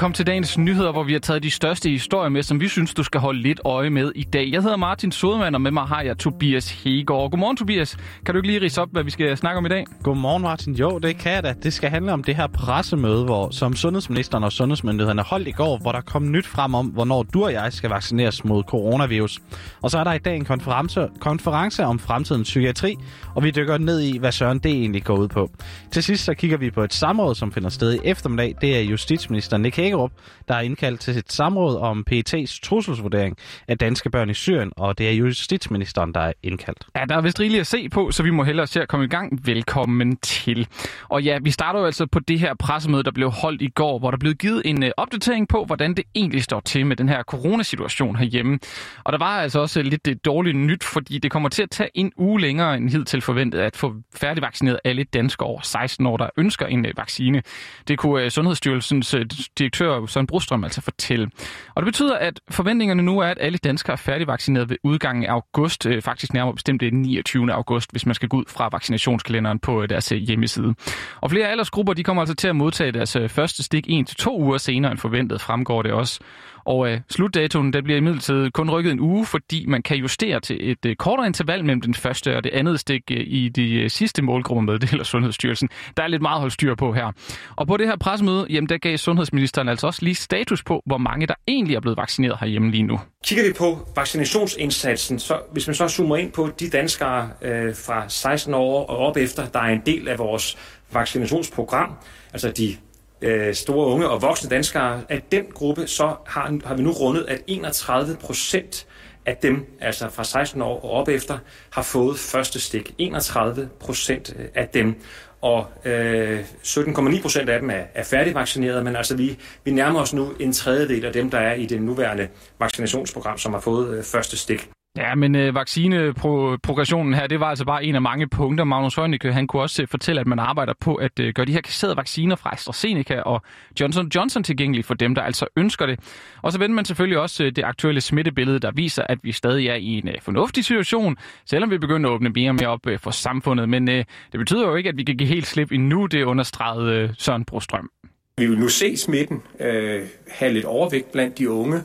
Velkommen til dagens nyheder, hvor vi har taget de største historier med, som vi synes, du skal holde lidt øje med i dag. Jeg hedder Martin Sodemann, og med mig har jeg Tobias Hegård. Godmorgen, Tobias. Kan du ikke lige rise op, hvad vi skal snakke om i dag? Godmorgen, Martin. Jo, det kan jeg da. Det skal handle om det her pressemøde, hvor, som sundhedsministeren og sundhedsmyndighederne holdt i går, hvor der kom nyt frem om, hvornår du og jeg skal vaccineres mod coronavirus. Og så er der i dag en konference, konference om fremtidens psykiatri, og vi dykker ned i, hvad Søren det egentlig går ud på. Til sidst så kigger vi på et samråd, som finder sted i eftermiddag. Det er justitsminister Nick Hagerup, der er indkaldt til et samråd om PET's trusselsvurdering af danske børn i Syrien, og det er justitsministeren, der er indkaldt. Ja, der er vist rigeligt at se på, så vi må hellere se at komme i gang. Velkommen til. Og ja, vi starter jo altså på det her pressemøde, der blev holdt i går, hvor der blev givet en uh, opdatering på, hvordan det egentlig står til med den her coronasituation herhjemme. Og der var altså også lidt øh, det dårlige nyt, fordi det kommer til at tage en uge længere end hidtil forventet at få færdigvaccineret alle danskere over 16 år, der ønsker en øh, vaccine. Det kunne Sundhedsstyrelsens direktør direktør Søren Brostrøm altså fortælle. Og det betyder, at forventningerne nu er, at alle danskere er færdigvaccineret ved udgangen af august, øh, faktisk nærmere bestemt den 29. august, hvis man skal gå ud fra vaccinationskalenderen på øh, deres øh, hjemmeside. Og flere aldersgrupper de kommer altså til at modtage deres øh, første stik 1-2 uger senere end forventet, fremgår det også. Og øh, slutdatoen der bliver imidlertid kun rykket en uge, fordi man kan justere til et øh, kortere interval mellem den første og det andet stik øh, i de øh, sidste målgrupper med, det eller Sundhedsstyrelsen. Der er lidt meget at holde styr på her. Og på det her pressemøde, jamen, der gav Sundhedsministeren altså også lige status på, hvor mange der egentlig er blevet vaccineret herhjemme lige nu. Kigger vi på vaccinationsindsatsen, så hvis man så zoomer ind på de danskere øh, fra 16 år og op efter, der er en del af vores vaccinationsprogram, altså de øh, store unge og voksne danskere, at den gruppe, så har, har vi nu rundet, at 31 procent af dem, altså fra 16 år og op efter, har fået første stik. 31 procent øh, af dem. Og øh, 17,9 procent af dem er, er færdigvaccineret, men altså vi, vi nærmer os nu en tredjedel af dem, der er i det nuværende vaccinationsprogram, som har fået øh, første stik. Ja, men øh, vaccineprogressionen her, det var altså bare en af mange punkter. Magnus Heunicke, han kunne også øh, fortælle, at man arbejder på at øh, gøre de her kasserede vacciner fra AstraZeneca og Johnson Johnson tilgængelige for dem, der altså ønsker det. Og så vender man selvfølgelig også øh, det aktuelle smittebillede, der viser, at vi stadig er i en øh, fornuftig situation, selvom vi begynder at åbne mere og mere op øh, for samfundet. Men øh, det betyder jo ikke, at vi kan give helt slip endnu, det understregede øh, Søren Brostrøm. Vi vil nu se smitten øh, have lidt overvægt blandt de unge,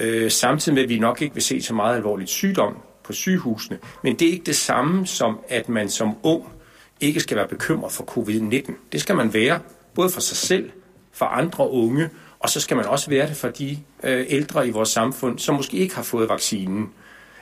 øh, samtidig med, at vi nok ikke vil se så meget alvorligt sygdom på sygehusene. Men det er ikke det samme som, at man som ung ikke skal være bekymret for covid-19. Det skal man være, både for sig selv, for andre unge, og så skal man også være det for de øh, ældre i vores samfund, som måske ikke har fået vaccinen,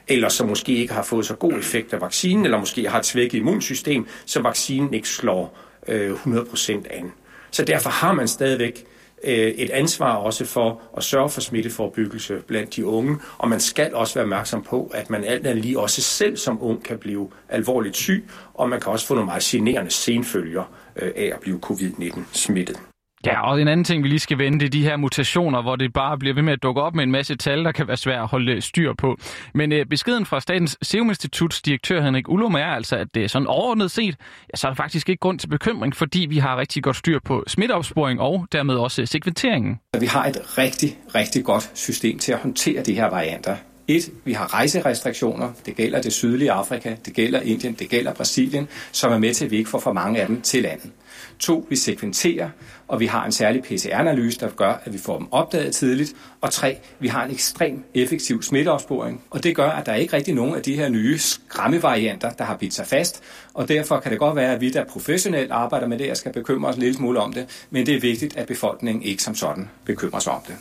eller som måske ikke har fået så god effekt af vaccinen, eller måske har et svækket immunsystem, så vaccinen ikke slår øh, 100% an. Så derfor har man stadigvæk Øh, et ansvar også for at sørge for smitteforebyggelse blandt de unge, og man skal også være opmærksom på, at man alt andet lige også selv som ung kan blive alvorligt syg, og man kan også få nogle meget generende senfølger øh, af at blive covid-19 smittet. Ja, og en anden ting, vi lige skal vende, det er de her mutationer, hvor det bare bliver ved med at dukke op med en masse tal, der kan være svært at holde styr på. Men øh, beskeden fra Statens Serum Instituts direktør Henrik Ullum er altså, at det er sådan overordnet set, ja, så er der faktisk ikke grund til bekymring, fordi vi har rigtig godt styr på smitteopsporing og dermed også sekventeringen. Vi har et rigtig, rigtig godt system til at håndtere de her varianter. Et, vi har rejserestriktioner. Det gælder det sydlige Afrika, det gælder Indien, det gælder Brasilien, som er med til, at vi ikke får for mange af dem til landet. To, vi sekventerer, og vi har en særlig PCR-analyse, der gør, at vi får dem opdaget tidligt. Og tre, vi har en ekstrem effektiv smitteopsporing, og det gør, at der ikke rigtig nogen af de her nye skræmmevarianter, der har bidt sig fast. Og derfor kan det godt være, at vi, der professionelt arbejder med det, jeg skal bekymre os en lille smule om det, men det er vigtigt, at befolkningen ikke som sådan bekymrer sig om det.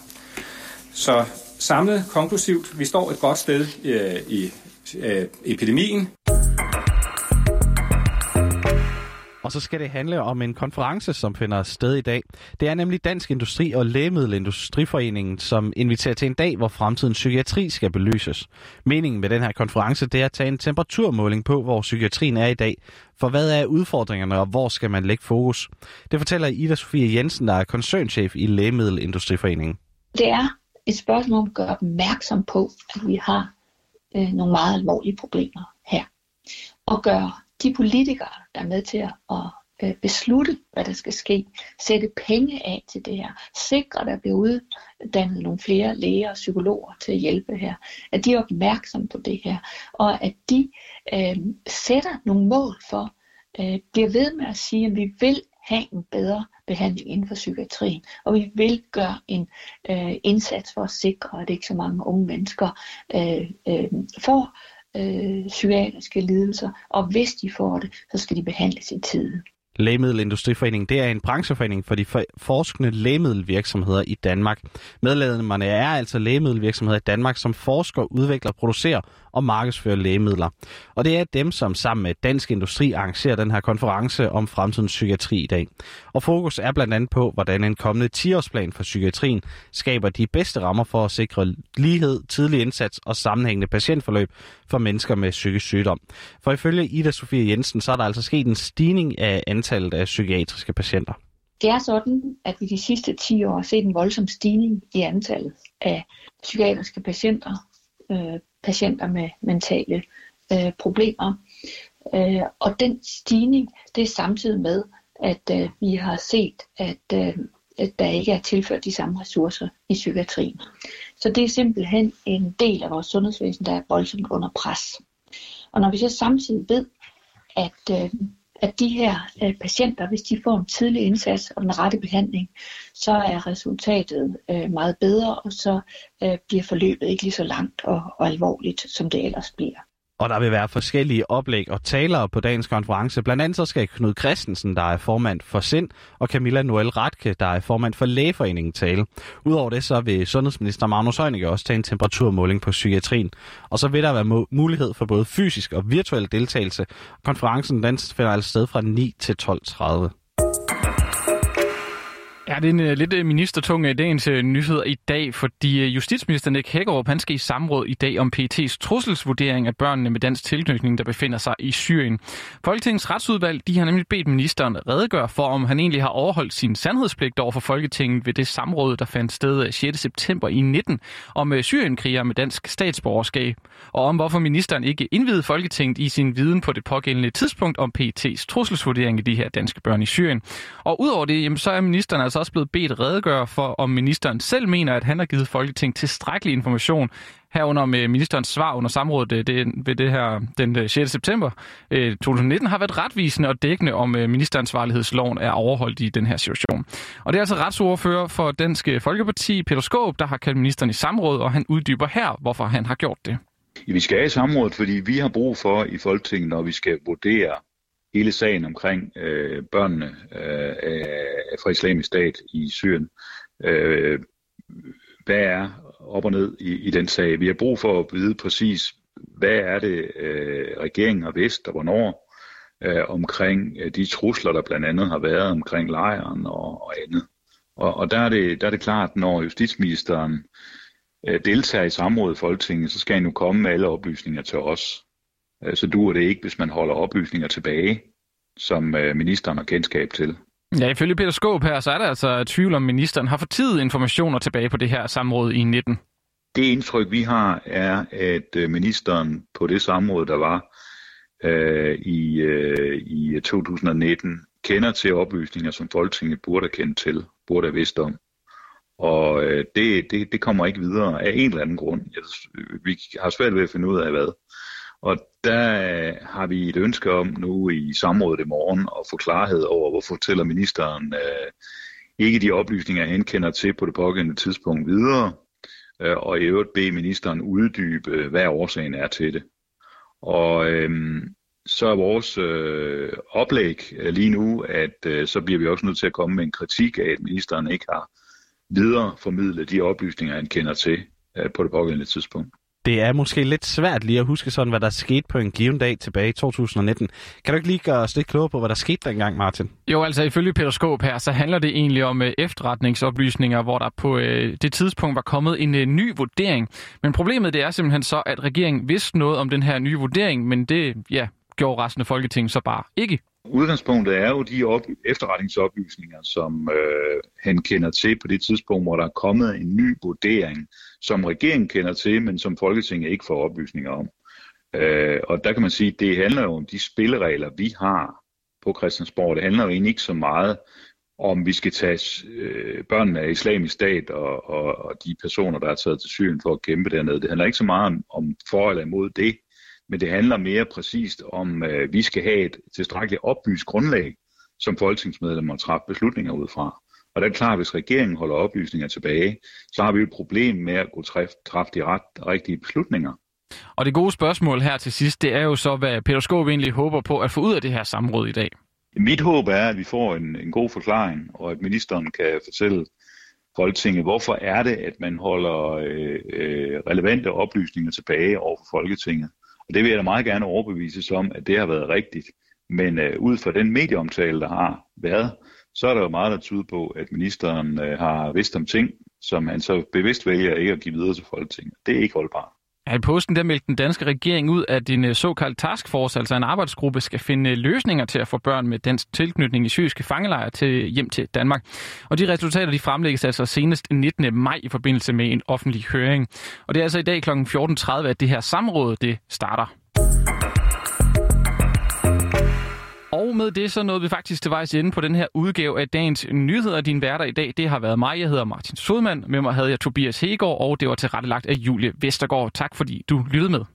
Så samlet konklusivt, vi står et godt sted øh, i øh, epidemien. Og så skal det handle om en konference, som finder sted i dag. Det er nemlig Dansk Industri og Lægemiddelindustriforeningen, som inviterer til en dag, hvor fremtidens psykiatri skal belyses. Meningen med den her konference, det er at tage en temperaturmåling på, hvor psykiatrien er i dag. For hvad er udfordringerne, og hvor skal man lægge fokus? Det fortæller Ida Sofie Jensen, der er koncernchef i Lægemiddelindustriforeningen. Det er et spørgsmål om at gøre opmærksom på, at vi har øh, nogle meget alvorlige problemer her. Og gøre de politikere, der er med til at øh, beslutte, hvad der skal ske, sætte penge af til det her, sikre, at der bliver uddannet nogle flere læger og psykologer til at hjælpe her, at de er opmærksomme på det her, og at de øh, sætter nogle mål for, øh, bliver ved med at sige, at vi vil have en bedre behandling inden for psykiatrien, og vi vil gøre en øh, indsats for at sikre, at ikke så mange unge mennesker øh, øh, får øh, psykiatriske lidelser, og hvis de får det, så skal de behandles i tiden. Lægemiddelindustriforeningen, det er en brancheforening for de forskende lægemiddelvirksomheder i Danmark. Medlemmerne er altså lægemiddelvirksomheder i Danmark, som forsker, udvikler, producerer og markedsføre lægemidler. Og det er dem, som sammen med Dansk Industri arrangerer den her konference om fremtidens psykiatri i dag. Og fokus er blandt andet på, hvordan en kommende 10-årsplan for psykiatrien skaber de bedste rammer for at sikre lighed, tidlig indsats og sammenhængende patientforløb for mennesker med psykisk sygdom. For ifølge Ida Sofie Jensen, så er der altså sket en stigning af antallet af psykiatriske patienter. Det er sådan, at vi de sidste 10 år har set en voldsom stigning i antallet af psykiatriske patienter, øh, patienter med mentale øh, problemer. Øh, og den stigning, det er samtidig med, at øh, vi har set, at, øh, at der ikke er tilført de samme ressourcer i psykiatrien. Så det er simpelthen en del af vores sundhedsvæsen, der er voldsomt under pres. Og når vi så samtidig ved, at, øh, at de her øh, patienter, hvis de får en tidlig indsats og den rette behandling, så er resultatet øh, meget bedre, og så øh, bliver forløbet ikke lige så langt og, og alvorligt, som det ellers bliver. Og der vil være forskellige oplæg og talere på dagens konference. Blandt andet så skal Knud Christensen, der er formand for SIND, og Camilla Noel Ratke, der er formand for Lægeforeningen, tale. Udover det så vil sundhedsminister Magnus Heunicke også tage en temperaturmåling på psykiatrien. Og så vil der være mulighed for både fysisk og virtuel deltagelse. Konferencen den finder altså sted fra 9 til 12.30. Ja, det er en uh, lidt øh, ministertung uh, dagens uh, øh, nyheder i dag, fordi uh, justitsminister Nick Hækkerup, han skal i samråd i dag om PET's trusselsvurdering af børnene med dansk tilknytning, der befinder sig i Syrien. Folketingets retsudvalg, de har nemlig bedt ministeren redegøre for, om han egentlig har overholdt sin sandhedspligt over for Folketinget ved det samråd, der fandt sted 6. september i 19 om uh, med dansk statsborgerskab, og om hvorfor ministeren ikke indvidede Folketinget i sin viden på det pågældende tidspunkt om PET's trusselsvurdering af de her danske børn i Syrien. Og udover det, jamen, så er ministeren altså også blevet bedt redegøre for, om ministeren selv mener, at han har givet Folketinget tilstrækkelig information herunder med ministerens svar under samrådet øh, det, ved det her den øh, 6. September øh, 2019 har været retvisende og dækkende, om ministeransvarlighedsloven er overholdt i den her situation. Og det er altså retsordfører for Dansk Folkeparti, Peter Skåb, der har kaldt ministeren i samråd, og han uddyber her, hvorfor han har gjort det. Vi skal have i samrådet, fordi vi har brug for i Folketinget, når vi skal vurdere hele sagen omkring øh, børnene øh, fra islamisk stat i Syrien. Øh, hvad er op og ned i, i den sag? Vi har brug for at vide præcis, hvad er det, øh, regeringen har vidst og hvornår øh, omkring øh, de trusler, der blandt andet har været omkring lejren og, og andet. Og, og der, er det, der er det klart, når justitsministeren øh, deltager i samrådet i Folketinget, så skal han jo komme med alle oplysninger til os. Øh, så duer det ikke, hvis man holder oplysninger tilbage, som øh, ministeren har kendskab til. Ja, ifølge Peter Skåb her, så er der altså tvivl om, ministeren har tid informationer tilbage på det her samråd i 19. Det indtryk, vi har, er, at øh, ministeren på det samråd, der var øh, i, øh, i 2019, kender til oplysninger, som Folketinget burde have kendt til, burde have vidst om. Og øh, det, det, det kommer ikke videre af en eller anden grund. Jeg, vi har svært ved at finde ud af hvad. Og der øh, har vi et ønske om nu i samrådet i morgen at få klarhed over, hvorfor fortæller ministeren øh, ikke de oplysninger, han kender til på det pågældende tidspunkt videre, øh, og i øvrigt bede ministeren uddybe, hvad årsagen er til det. Og øh, så er vores øh, oplæg øh, lige nu, at øh, så bliver vi også nødt til at komme med en kritik af, at ministeren ikke har videreformidlet de oplysninger, han kender til øh, på det pågældende tidspunkt. Det er måske lidt svært lige at huske sådan, hvad der skete på en given dag tilbage i 2019. Kan du ikke lige gøre os lidt klogere på, hvad der skete dengang, Martin? Jo, altså ifølge Peter Skåb her, så handler det egentlig om øh, efterretningsoplysninger, hvor der på øh, det tidspunkt var kommet en øh, ny vurdering. Men problemet det er simpelthen så, at regeringen vidste noget om den her nye vurdering, men det ja, gjorde resten af Folketinget så bare ikke. Udgangspunktet er jo de op- efterretningsoplysninger, som øh, han kender til på det tidspunkt, hvor der er kommet en ny vurdering, som regeringen kender til, men som Folketinget ikke får oplysninger om. Øh, og der kan man sige, at det handler jo om de spilleregler, vi har på Christiansborg. Det handler jo egentlig ikke så meget om vi skal tage øh, børnene af islamisk stat og, og, og de personer, der er taget til Syrien for at kæmpe dernede. Det handler ikke så meget om, om for eller imod det men det handler mere præcist om, øh, vi skal have et tilstrækkeligt oplyst grundlag, som folketingsmedlemmer træffe beslutninger ud fra. Og det er klart, at hvis regeringen holder oplysninger tilbage, så har vi et problem med at kunne træffe, træffe de ret, rigtige beslutninger. Og det gode spørgsmål her til sidst, det er jo så, hvad Peter Skåb egentlig håber på at få ud af det her samråd i dag. Mit håb er, at vi får en, en god forklaring, og at ministeren kan fortælle Folketinget, hvorfor er det, at man holder øh, øh, relevante oplysninger tilbage over for Folketinget. Og det vil jeg da meget gerne overbevises om, at det har været rigtigt. Men øh, ud fra den medieomtale, der har været, så er der jo meget, der tyder på, at ministeren øh, har vidst om ting, som han så bevidst vælger ikke at give videre til Folketinget. Det er ikke holdbart. Ja, I posten der meldte den danske regering ud, at en øh, såkaldt taskforce, altså en arbejdsgruppe, skal finde øh, løsninger til at få børn med dansk tilknytning i syriske fangelejre til øh, hjem til Danmark. Og de resultater de fremlægges altså senest 19. maj i forbindelse med en offentlig høring. Og det er altså i dag kl. 14.30, at det her samråd det starter. Og med det så nåede vi faktisk til vejs ende på den her udgave af dagens nyheder. Din værter i dag, det har været mig. Jeg hedder Martin Sodman. Med mig havde jeg Tobias Hegård, og det var tilrettelagt af Julie Vestergaard. Tak fordi du lyttede med.